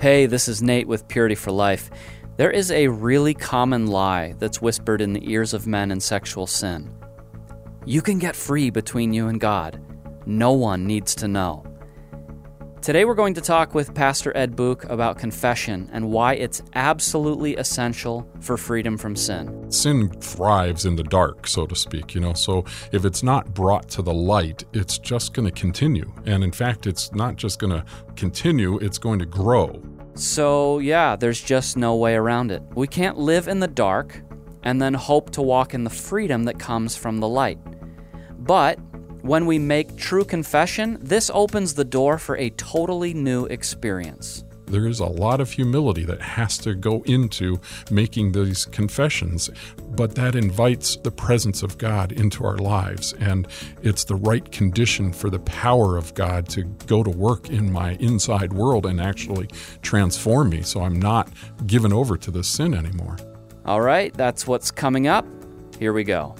Hey, this is Nate with Purity for Life. There is a really common lie that's whispered in the ears of men in sexual sin. You can get free between you and God. No one needs to know. Today, we're going to talk with Pastor Ed Buch about confession and why it's absolutely essential for freedom from sin. Sin thrives in the dark, so to speak, you know. So if it's not brought to the light, it's just going to continue. And in fact, it's not just going to continue, it's going to grow. So, yeah, there's just no way around it. We can't live in the dark and then hope to walk in the freedom that comes from the light. But when we make true confession, this opens the door for a totally new experience. There is a lot of humility that has to go into making these confessions, but that invites the presence of God into our lives. And it's the right condition for the power of God to go to work in my inside world and actually transform me so I'm not given over to the sin anymore. All right, that's what's coming up. Here we go.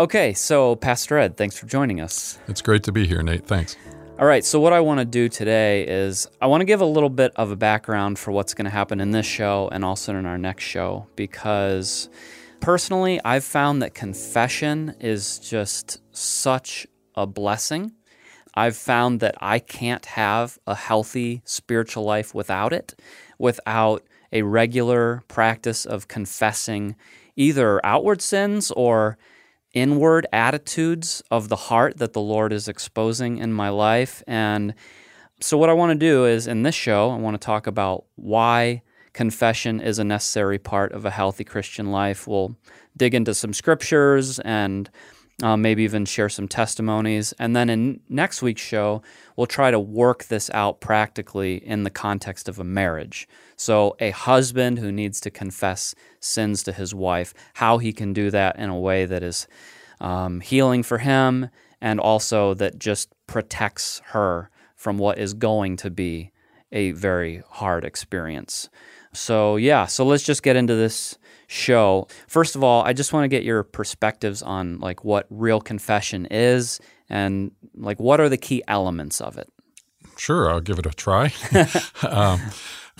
Okay, so Pastor Ed, thanks for joining us. It's great to be here, Nate. Thanks. All right, so what I want to do today is I want to give a little bit of a background for what's going to happen in this show and also in our next show because personally, I've found that confession is just such a blessing. I've found that I can't have a healthy spiritual life without it, without a regular practice of confessing either outward sins or inward attitudes of the heart that the Lord is exposing in my life. And so, what I want to do is in this show, I want to talk about why confession is a necessary part of a healthy Christian life. We'll dig into some scriptures and uh, maybe even share some testimonies. And then in next week's show, we'll try to work this out practically in the context of a marriage. So, a husband who needs to confess sins to his wife, how he can do that in a way that is um, healing for him and also that just protects her from what is going to be a very hard experience. So, yeah, so let's just get into this show. First of all, I just want to get your perspectives on like what real confession is and like what are the key elements of it. Sure, I'll give it a try. um,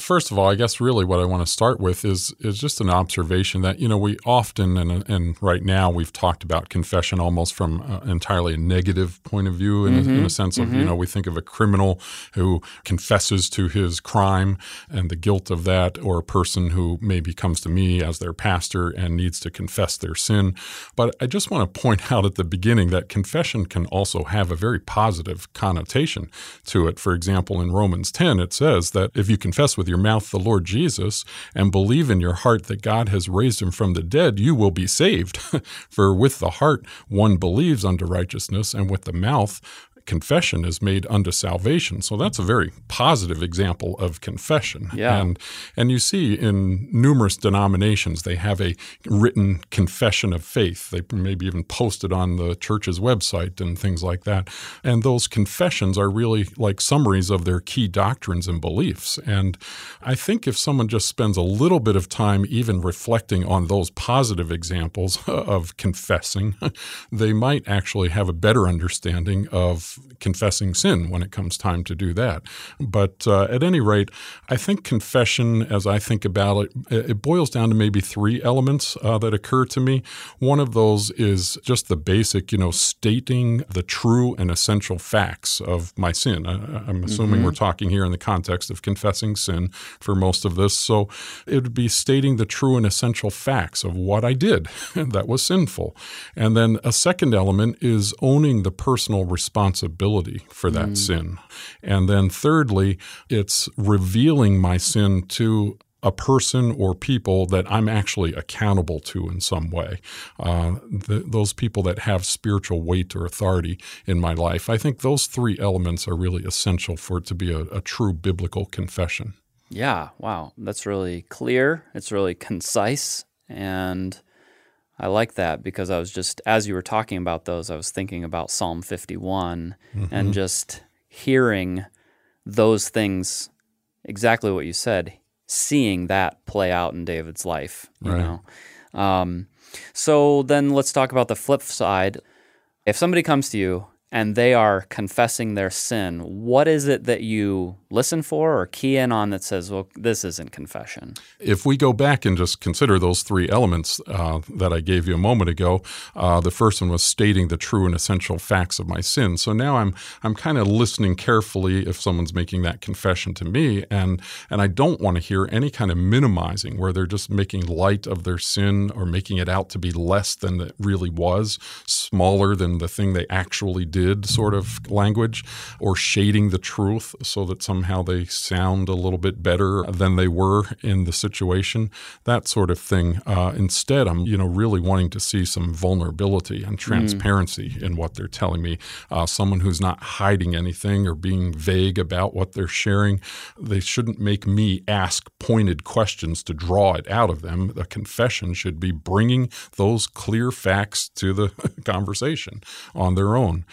First of all, I guess really what I want to start with is is just an observation that you know we often and and right now we've talked about confession almost from uh, entirely a negative point of view in, mm-hmm. a, in a, mm-hmm. sense of mm-hmm. you know we think of a criminal who confesses to his crime and the guilt of that, or a person who maybe comes to me as their pastor and needs to confess their sin. But I just want to point out at the beginning that confession can also have a very positive connotation to it. For example, in Romans 10, it says that if you confess with your mouth the Lord Jesus and believe in your heart that God has raised him from the dead, you will be saved. For with the heart one believes unto righteousness, and with the mouth confession is made unto salvation. So that's a very positive example of confession. Yeah. And and you see in numerous denominations they have a written confession of faith. They maybe even post it on the church's website and things like that. And those confessions are really like summaries of their key doctrines and beliefs. And I think if someone just spends a little bit of time even reflecting on those positive examples of confessing, they might actually have a better understanding of confessing sin when it comes time to do that. But uh, at any rate, I think confession, as I think about it, it boils down to maybe three elements uh, that occur to me. One of those is just the basic, you know, stating the true and essential facts of my sin. I, am assuming mm-hmm. we're talking here in the context of confessing sin for most of this. So it would be stating the true and essential facts of what I did that was sinful. And then a second element is owning the personal responsibility responsibility for that mm. sin. And then thirdly, it's revealing my sin to a person or people that I'm actually accountable to in some way. Uh, the, those people that have spiritual weight or authority in my life. I think those three elements are really essential for it to be a, a true biblical confession. Yeah, wow. That's really clear. It's really concise. And I like that because I was just, as you were talking about those, I was thinking about Psalm 51 Mm-hmm. and just hearing those things, exactly what you said, seeing that play out in David's life, you Right. know. Um, so then let's talk about the flip side. If somebody comes to you and they are confessing their sin, what is it that you listen for or key in on that says, well, this isn't confession? If we go back and just consider those three elements uh, that I gave you a moment ago, uh, the first one was stating the true and essential facts of my sin. So now I'm I'm kind of listening carefully if someone's making that confession to me, and and I don't want to hear any kind of minimizing where they're just making light of their sin or making it out to be less than it really was, smaller than the thing they actually did, sort of language, or shading the truth so that somehow they sound a little bit better than they were in the situation, that sort of thing. Uh, instead, I'm you know really wanting to see some vulnerability and transparency in what they're telling me. Uh, someone who's not hiding anything or being vague about what they're sharing. They shouldn't make me ask pointed questions to draw it out of them. A confession should be bringing those clear facts to the conversation on their own.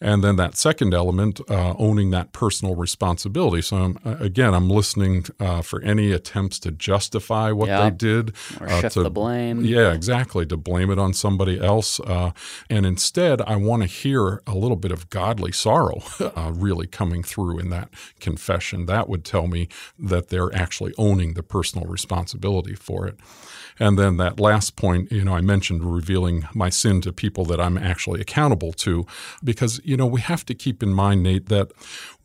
And then that second element, uh, owning that personal responsibility. So I'm, uh, again, I'm listening uh, for any attempts to justify what they did, Or uh, shift to the blame? yeah, exactly. To blame it on somebody else. Uh, and instead, I want to hear a little bit of godly sorrow uh, really coming through in that confession. That would tell me that they're actually owning the personal responsibility for it. And then that last point, you know, I mentioned revealing my sin to people that I'm actually accountable to, because, you know, we have to keep in mind, Nate, that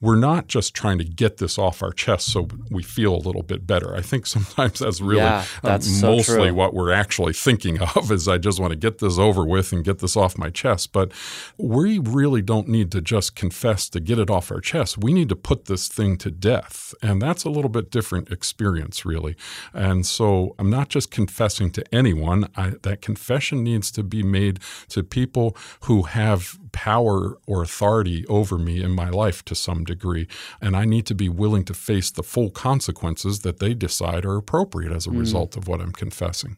we're not just trying to get this off our chest so we feel a little bit better. I think sometimes that's really Yeah, uh, so mostly true. what we're actually thinking of is I just want to get this over with and get this off my chest. But we really don't need to just confess to get it off our chest. We need to put this thing to death. And that's a little bit different experience, really. And so I'm not just confessing to anyone. I, that confession needs to be made to people who have power or authority over me in my life to some degree. And I need to be willing to face the full consequences that they decide are appropriate as a hmm. result of what I'm confessing.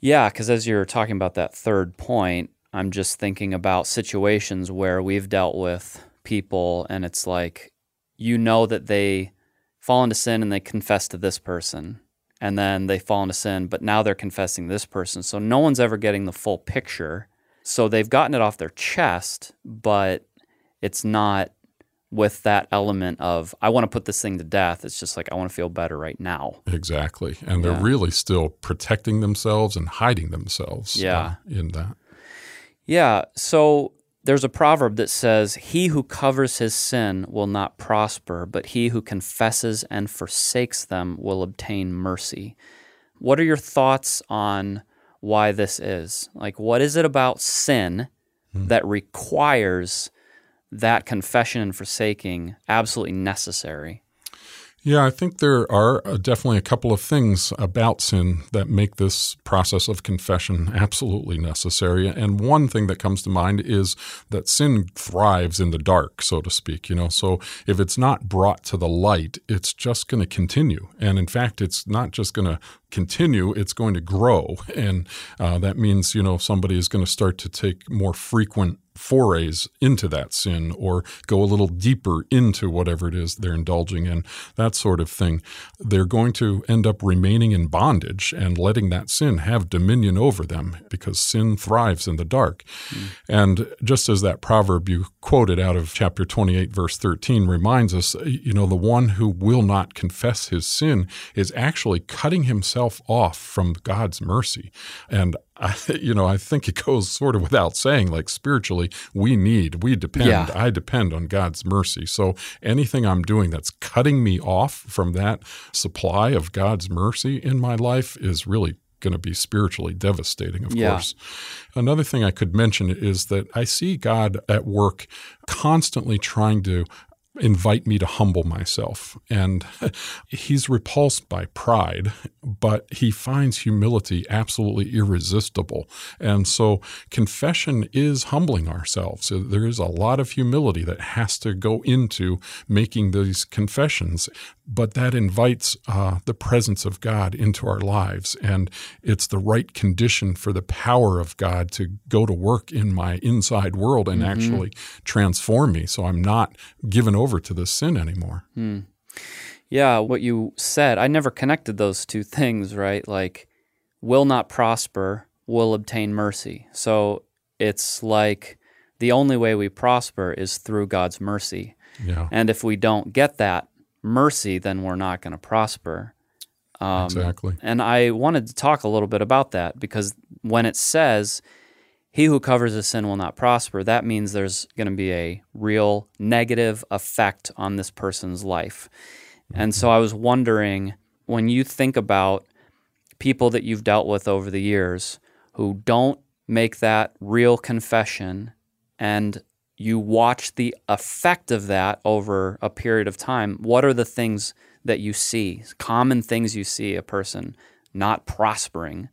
Yeah, because as you're talking about that third point, I'm just thinking about situations where we've dealt with people and it's like, you know, that they fall into sin and they confess to this person. And then they fall into sin, but now they're confessing this person. So no one's ever getting the full picture. So they've gotten it off their chest, but it's not with that element of, I want to put this thing to death. It's just like, I want to feel better right now. Exactly. And they're really still protecting themselves and hiding themselves uh, Yeah. in that. Yeah. So there's a proverb that says, He who covers his sin will not prosper, but he who confesses and forsakes them will obtain mercy. What are your thoughts on why this is? Like, what is it about sin hmm. that requires that confession and forsaking absolutely necessary? Yeah, I think there are uh, definitely a couple of things about sin that make this process of confession absolutely necessary. And one thing that comes to mind is that sin thrives in the dark, so to speak. You know, so if it's not brought to the light, it's just going to continue. And in fact, it's not just going to continue, it's going to grow. And uh, that means, you know, somebody is going to start to take more frequent forays into that sin or go a little deeper into whatever it is they're indulging in, that sort of thing. They're going to end up remaining in bondage and letting that sin have dominion over them because sin thrives in the dark. Hmm. And just as that proverb you quoted out of chapter 28, verse 13 reminds us, you know, the one who will not confess his sin is actually cutting himself off from God's mercy. And I, you know, I think it goes sort of without saying, like spiritually, we need, we depend, Yeah. I depend on God's mercy. So anything I'm doing that's cutting me off from that supply of God's mercy in my life is really going to be spiritually devastating, of Yeah. course. Another thing I could mention is that I see God at work constantly trying to invite me to humble myself. And he's repulsed by pride, but he finds humility absolutely irresistible. And so confession is humbling ourselves. There is a lot of humility that has to go into making these confessions, but that invites uh, the presence of God into our lives. And it's the right condition for the power of God to go to work in my inside world and mm-hmm. actually transform me so I'm not given over to this sin anymore. Mm. Yeah, what you said, I never connected those two things, right? Like, will not prosper, will obtain mercy. So it's like the only way we prosper is through God's mercy. Yeah. And if we don't get that mercy, then we're not going to prosper. Um, exactly. And I wanted to talk a little bit about that because when it says, he who covers a sin will not prosper, that means there's going to be a real negative effect on this person's life. And so I was wondering when you think about people that you've dealt with over the years who don't make that real confession and you watch the effect of that over a period of time, what are the things that you see, common things you see a person not prospering?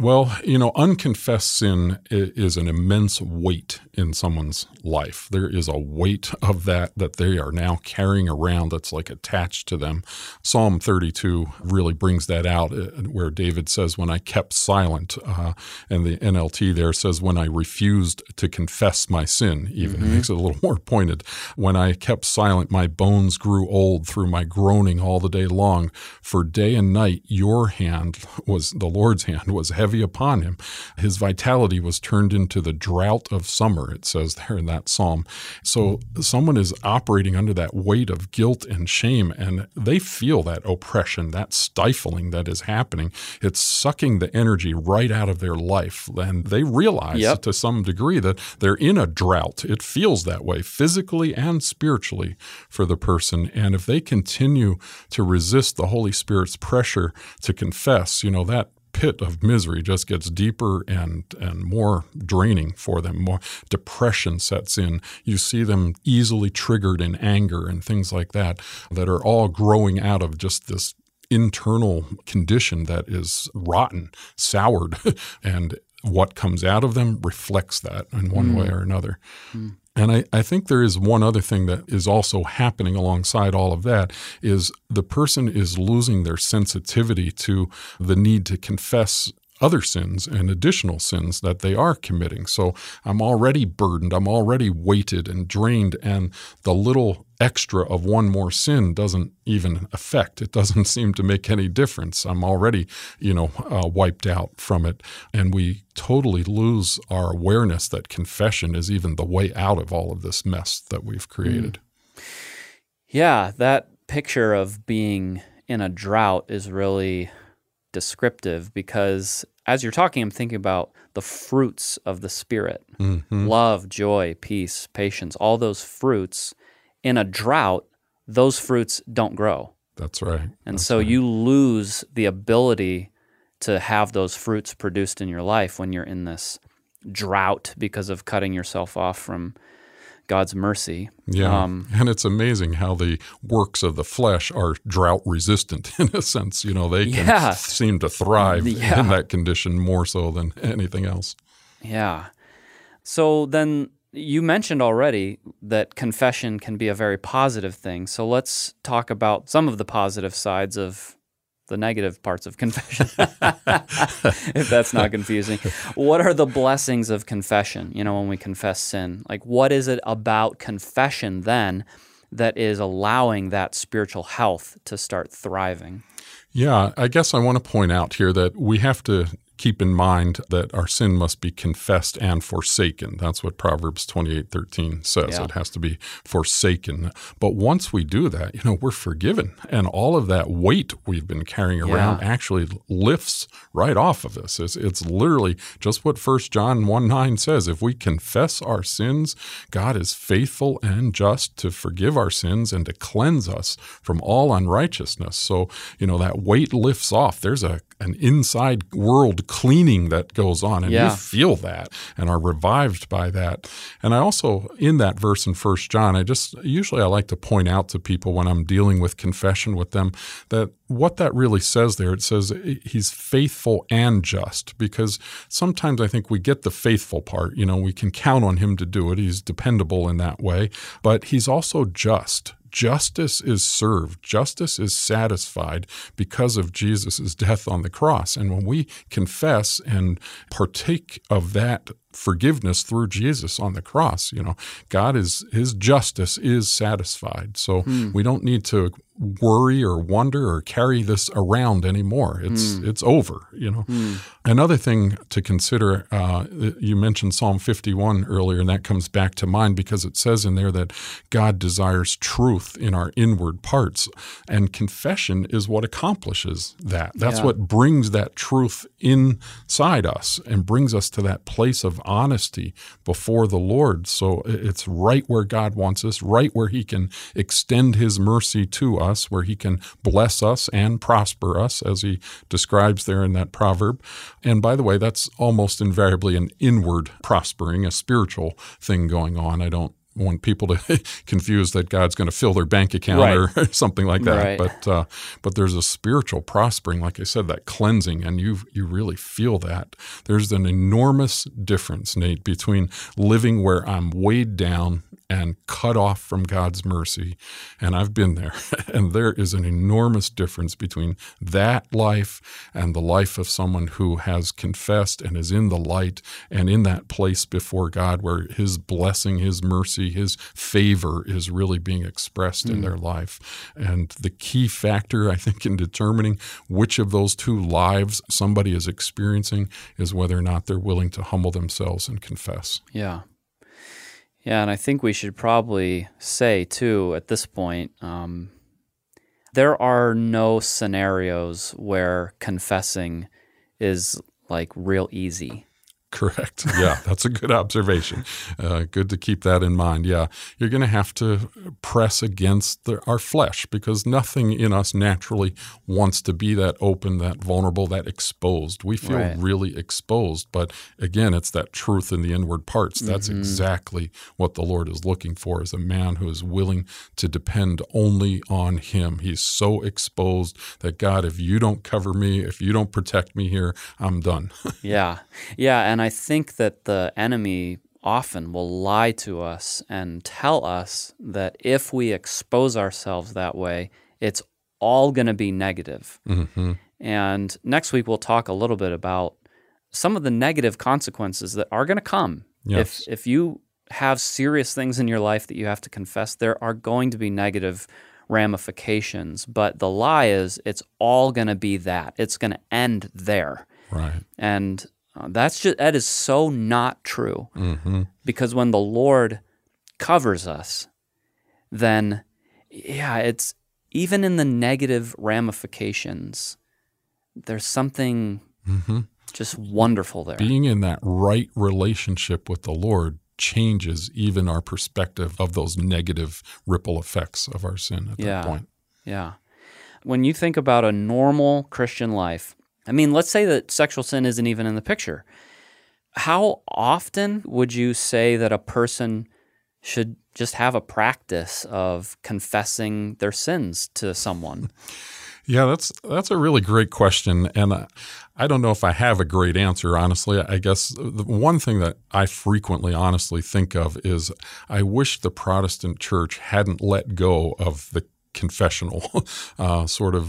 Well, you know, unconfessed sin is an immense weight in someone's life. There is a weight of that that they are now carrying around that's like attached to them. Psalm 32 really brings that out, uh, where David says, When I kept silent, uh, and the NLT there says, When I refused to confess my sin, even mm-hmm. it makes it a little more pointed. When I kept silent, my bones grew old through my groaning all the day long. For day and night, your hand was, the Lord's hand was heavy heavy upon him. His vitality was turned into the drought of summer, it says there in that psalm. So someone is operating under that weight of guilt and shame, and they feel that oppression, that stifling that is happening. It's sucking the energy right out of their life. And they realize yep. to some degree that they're in a drought. It feels that way physically and spiritually for the person. And if they continue to resist the Holy Spirit's pressure to confess, you know, that pit of misery just gets deeper and and more draining for them. More depression sets in. You see them easily triggered in anger and things like that that are all growing out of just this internal condition that is rotten, soured, and what comes out of them reflects that in one mm. way or another. Mm. And I, I think there is one other thing that is also happening alongside all of that is the person is losing their sensitivity to the need to confess other sins and additional sins that they are committing. So I'm already burdened, I'm already weighted and drained, and the little extra of one more sin doesn't even affect. It doesn't seem to make any difference. I'm already, you know, uh, wiped out from it. And we totally lose our awareness that confession is even the way out of all of this mess that we've created. Mm. Yeah, that picture of being in a drought is really descriptive because as you're talking, I'm thinking about the fruits of the Spirit mm-hmm. love, joy, peace, patience, all those fruits. In a drought, those fruits don't grow. That's right. And That's so right. you lose the ability to have those fruits produced in your life when you're in this drought because of cutting yourself off from God's mercy. Yeah. Um, and it's amazing how the works of the flesh are drought resistant in a sense. You know, they can yeah. seem to thrive yeah. in that condition more so than anything else. Yeah. So then you mentioned already that confession can be a very positive thing. So let's talk about some of the positive sides of the negative parts of confession, if that's not confusing. What are the blessings of confession? You know, when we confess sin, like what is it about confession then that is allowing that spiritual health to start thriving? Yeah, I guess I want to point out here that we have to keep in mind that our sin must be confessed and forsaken. That's what Proverbs 28:13 says. Yeah. It has to be forsaken. But once we do that, you know, we're forgiven. And all of that weight we've been carrying around yeah. actually lifts right off of us. It's, it's literally just what 1 John 1 9 says. If we confess our sins, God is faithful and just to forgive our sins and to cleanse us from all unrighteousness. So, you know, that weight lifts off. There's a an inside world cleaning that goes on, and Yeah. you feel that and are revived by that. And I also in that verse in First John, I just usually I like to point out to people when I'm dealing with confession with them that what that really says there, it says he's faithful and just because sometimes I think we get the faithful part. You know, we can count on him to do it. He's dependable in that way, but he's also just. Justice is served. Justice is satisfied because of Jesus' death on the cross. And when we confess and partake of that forgiveness through Jesus on the cross, you know, God is his justice is satisfied. So hmm. we don't need to worry or wonder or carry this around anymore. It's hmm. it's over, you know. Hmm. Another thing to consider, uh, you mentioned Psalm 51 earlier, and that comes back to mind because it says in there that God desires truth in our inward parts, and confession is what accomplishes that. That's Yeah. what brings that truth inside us and brings us to that place of honesty before the Lord. So it's right where God wants us, right where He can extend His mercy to us, where He can bless us and prosper us, as He describes there in that proverb. And by the way, that's almost invariably an inward prospering, a spiritual thing going on. I don't want people to confuse that God's going to fill their bank account Right. or something like that. Right. But uh, but there's a spiritual prospering, like I said, that cleansing, and you you really feel that. There's an enormous difference, Nate, between living where I'm weighed down and cut off from God's mercy, and I've been there, and there is an enormous difference between that life and the life of someone who has confessed and is in the light and in that place before God where His blessing, His mercy, His favor is really being expressed in hmm. their life. And the key factor, I think, in determining which of those two lives somebody is experiencing is whether or not they're willing to humble themselves and confess. Yeah. Yeah, and I think we should probably say too at this point, um, there are no scenarios where confessing is like real easy. Correct. Yeah, that's a good observation. Uh, good to keep that in mind. Yeah, you're going to have to press against the, our flesh because nothing in us naturally wants to be that open, that vulnerable, that exposed. We feel Right. really exposed, but again, it's that truth in the inward parts. That's exactly what the Lord is looking for: is a man who is willing to depend only on Him. He's so exposed that God, if you don't cover me, if you don't protect me here, I'm done. Yeah. Yeah. And I think that the enemy often will lie to us and tell us that if we expose ourselves that way, it's all going to be negative. hmm And next week, we'll talk a little bit about some of the negative consequences that are going to come. Yes. If, if you have serious things in your life that you have to confess, there are going to be negative ramifications. But the lie is it's all going to be that, it's going to end there. Right. And uh, that's just that is so not true hmm because when the Lord covers us, then yeah, it's even in the negative ramifications, there's something hmm just wonderful there. Being in that right relationship with the Lord changes even our perspective of those negative ripple effects of our sin at Yeah. that point. Yeah. When you think about a normal Christian life, I mean, let's say that sexual sin isn't even in the picture. How often would you say that a person should just have a practice of confessing their sins to someone? Yeah, that's that's a really great question, and uh, I don't know if I have a great answer. Honestly, I guess the one thing that I frequently, honestly think of is I wish the Protestant Church hadn't let go of the confessional uh, sort of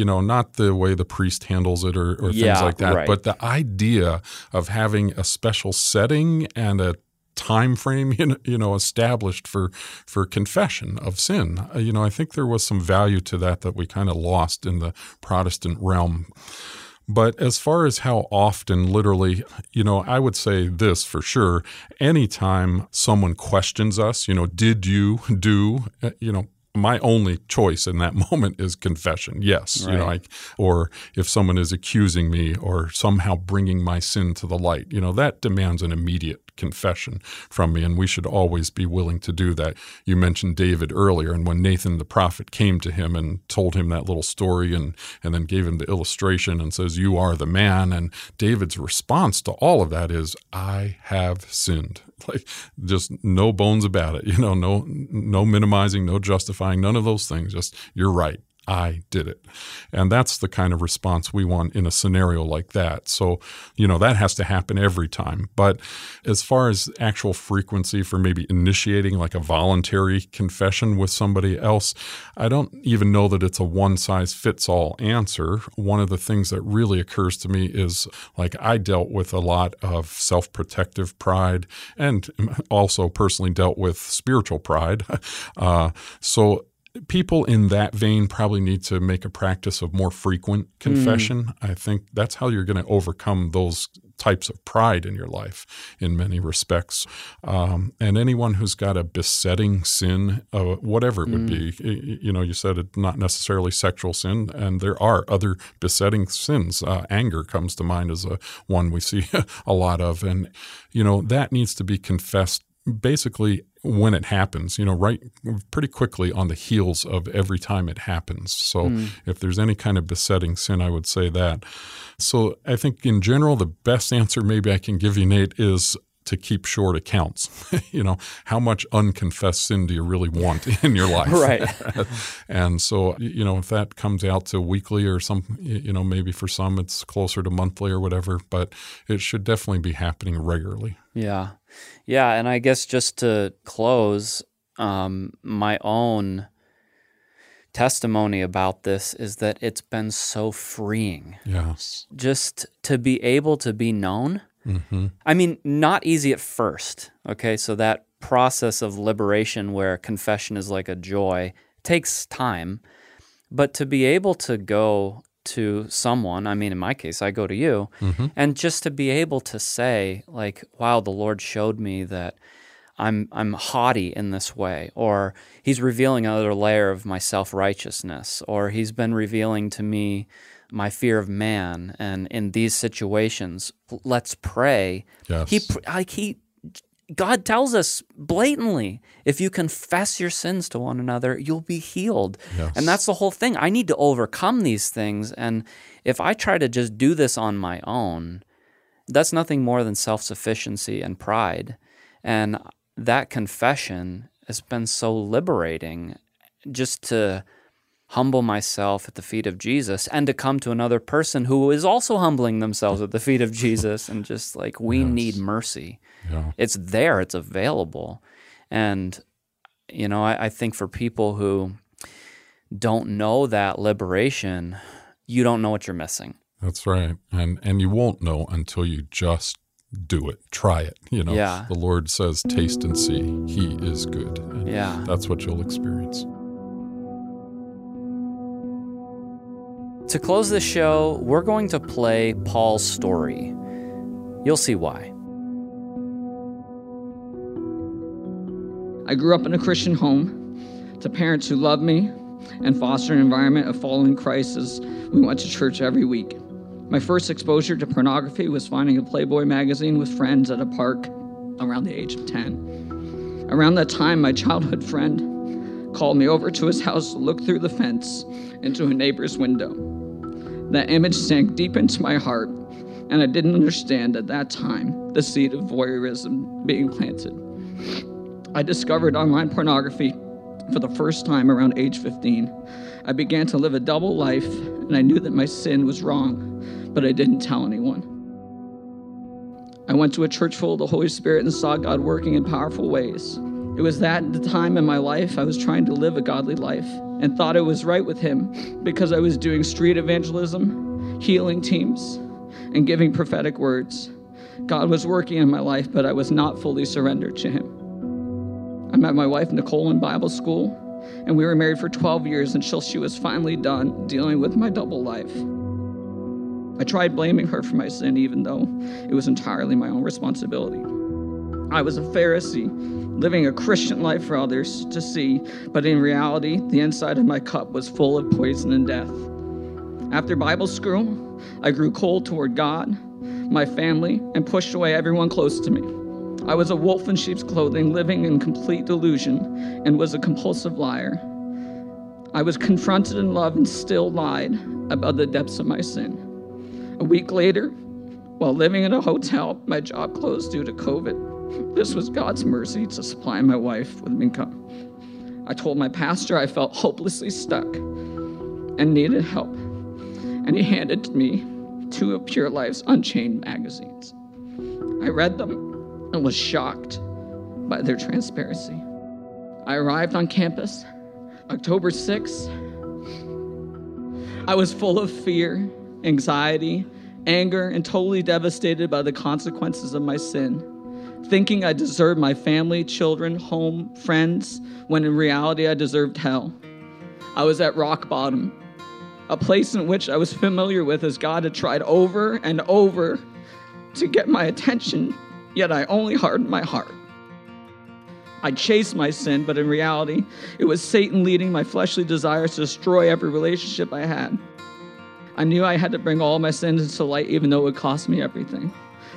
you know not the way the priest handles it or, or things Yeah, like that right. but the idea of having a special setting and a time frame you know, you know established for for confession of sin Uh, you know i think there was some value to that that we kind of lost in the protestant realm but as far as how often, literally, you know, I would say this for sure. Anytime someone questions us, you know, did you do, uh, you know, my only choice in that moment is confession. Yes, you know, I, or if someone is accusing me or somehow bringing my sin to the light, you know, that demands an immediate confession from me, and we should always be willing to do that. You mentioned David earlier, and when Nathan the prophet came to him and told him that little story and, and then gave him the illustration and says, You are the man. And David's response to all of that is, I have sinned. Like just no bones about it, you know, no no minimizing, no justifying, none of those things. Just you're right. I did it. And that's the kind of response we want in a scenario like that. So, you know, that has to happen every time. But as far as actual frequency for maybe initiating like a voluntary confession with somebody else, I don't even know that it's a one size fits all answer. One of the things that really occurs to me is like I dealt with a lot of self protective pride and also personally dealt with spiritual pride. Uh, so, people in that vein probably need to make a practice of more frequent confession. Mm. I think that's how you're going to overcome those types of pride in your life in many respects. Um, and anyone who's got a besetting sin, uh, whatever it would mm. be, you know, you said it not necessarily sexual sin, and there are other besetting sins. Uh, anger comes to mind as a one we see a lot of, and you know that needs to be confessed basically when it happens, you know, right pretty quickly on the heels of every time it happens. So mm. if there's any kind of besetting sin, I would say that. So I think in general, the best answer maybe I can give you, Nate, is to keep short accounts. you know, how much unconfessed sin do you really want in your life? right. and so, you know, if that comes out to weekly or some, you know, maybe for some it's closer to monthly or whatever, but it should definitely be happening regularly. Yeah. Yeah, and I guess just to close, um, my own testimony about this is that it's been so freeing. Yes. Just to be able to be known. Mm-hmm. I mean, not easy at first. Okay. So that process of liberation where confession is like a joy takes time. But to be able to go to someone, I mean, in my case, I go to you, mm-hmm. and just to be able to say, like, wow, the Lord showed me that I'm I'm haughty in this way, or He's revealing another layer of my self righteousness, or He's been revealing to me my fear of man, and in these situations, let's pray. Yes. He like He God tells us blatantly if you confess your sins to one another, you'll be healed. Yes. And that's the whole thing. I need to overcome these things. And if I try to just do this on my own, that's nothing more than self sufficiency and pride. And that confession has been so liberating just to humble myself at the feet of Jesus and to come to another person who is also humbling themselves at the feet of Jesus and just like, we yes. need mercy. Yeah. It's there, it's available. And, you know, I, I think for people who don't know that liberation, you don't know what you're missing. That's right. And and you won't know until you just do it. Try it. You know, yeah. the Lord says, taste and see. He is good. And yeah. That's what you'll experience. To close the show, we're going to play Paul's story. You'll see why. I grew up in a Christian home to parents who loved me and fostered an environment of following Christ as we went to church every week. My first exposure to pornography was finding a Playboy magazine with friends at a park around the age of 10. Around that time, my childhood friend called me over to his house to look through the fence into a neighbor's window. That image sank deep into my heart, and I didn't understand at that time the seed of voyeurism being planted. I discovered online pornography for the first time around age 15. I began to live a double life, and I knew that my sin was wrong, but I didn't tell anyone. I went to a church full of the Holy Spirit and saw God working in powerful ways. It was that the time in my life I was trying to live a godly life and thought it was right with Him because I was doing street evangelism, healing teams, and giving prophetic words. God was working in my life, but I was not fully surrendered to Him. I met my wife, Nicole, in Bible school, and we were married for 12 years until she was finally done dealing with my double life. I tried blaming her for my sin, even though it was entirely my own responsibility. I was a Pharisee, living a Christian life for others to see, but in reality, the inside of my cup was full of poison and death. After Bible school, I grew cold toward God, my family, and pushed away everyone close to me. I was a wolf in sheep's clothing, living in complete delusion, and was a compulsive liar. I was confronted in love and still lied about the depths of my sin. A week later, while living in a hotel, my job closed due to COVID. This was God's mercy to supply my wife with income. I told my pastor I felt hopelessly stuck and needed help, and he handed me two of Pure Life's Unchained magazines. I read them and was shocked by their transparency. I arrived on campus October 6th. I was full of fear, anxiety, anger, and totally devastated by the consequences of my sin, thinking I deserved my family, children, home, friends, when in reality I deserved hell. I was at rock bottom, a place in which I was familiar with as God had tried over and over to get my attention, yet I only hardened my heart. I chased my sin, but in reality, it was Satan leading my fleshly desires to destroy every relationship I had. I knew I had to bring all my sins into light, even though it would cost me everything.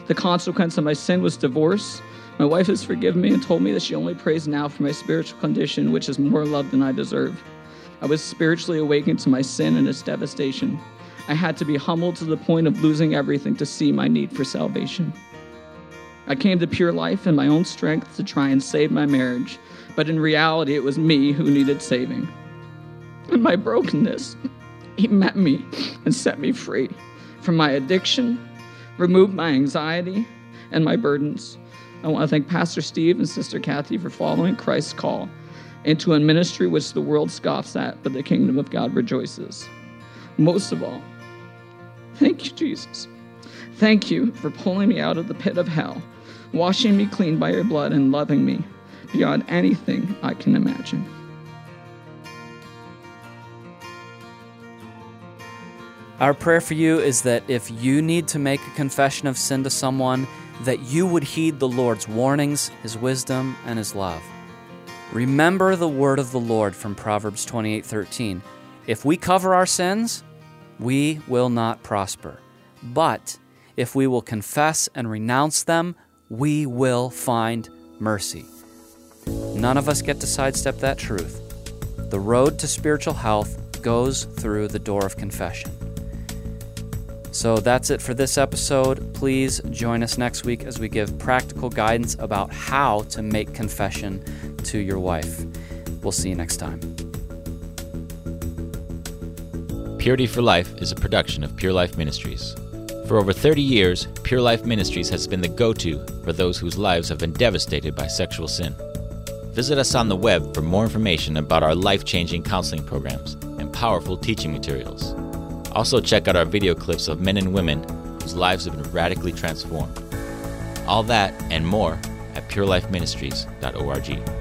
The consequence of my sin was divorce. My wife has forgiven me and told me that she only prays now for my spiritual condition, which is more love than I deserve. I was spiritually awakened to my sin and its devastation. I had to be humbled to the point of losing everything to see my need for salvation. I came to pure life in my own strength to try and save my marriage, but in reality, it was me who needed saving. In my brokenness, he met me and set me free from my addiction, removed my anxiety and my burdens. I want to thank Pastor Steve and Sister Kathy for following Christ's call into a ministry which the world scoffs at, but the kingdom of God rejoices. Most of all, thank you, Jesus. Thank you for pulling me out of the pit of hell, washing me clean by your blood, and loving me beyond anything I can imagine. Our prayer for you is that if you need to make a confession of sin to someone, that you would heed the Lord's warnings, His wisdom, and His love. Remember the word of the Lord from Proverbs 28:13. If we cover our sins, we will not prosper. But if we will confess and renounce them, we will find mercy. None of us get to sidestep that truth. The road to spiritual health goes through the door of confession. So that's it for this episode. Please join us next week as we give practical guidance about how to make confession to your wife. We'll see you next time. Purity for Life is a production of Pure Life Ministries. For over 30 years, Pure Life Ministries has been the go to for those whose lives have been devastated by sexual sin. Visit us on the web for more information about our life changing counseling programs and powerful teaching materials. Also, check out our video clips of men and women whose lives have been radically transformed. All that and more at purelifeministries.org.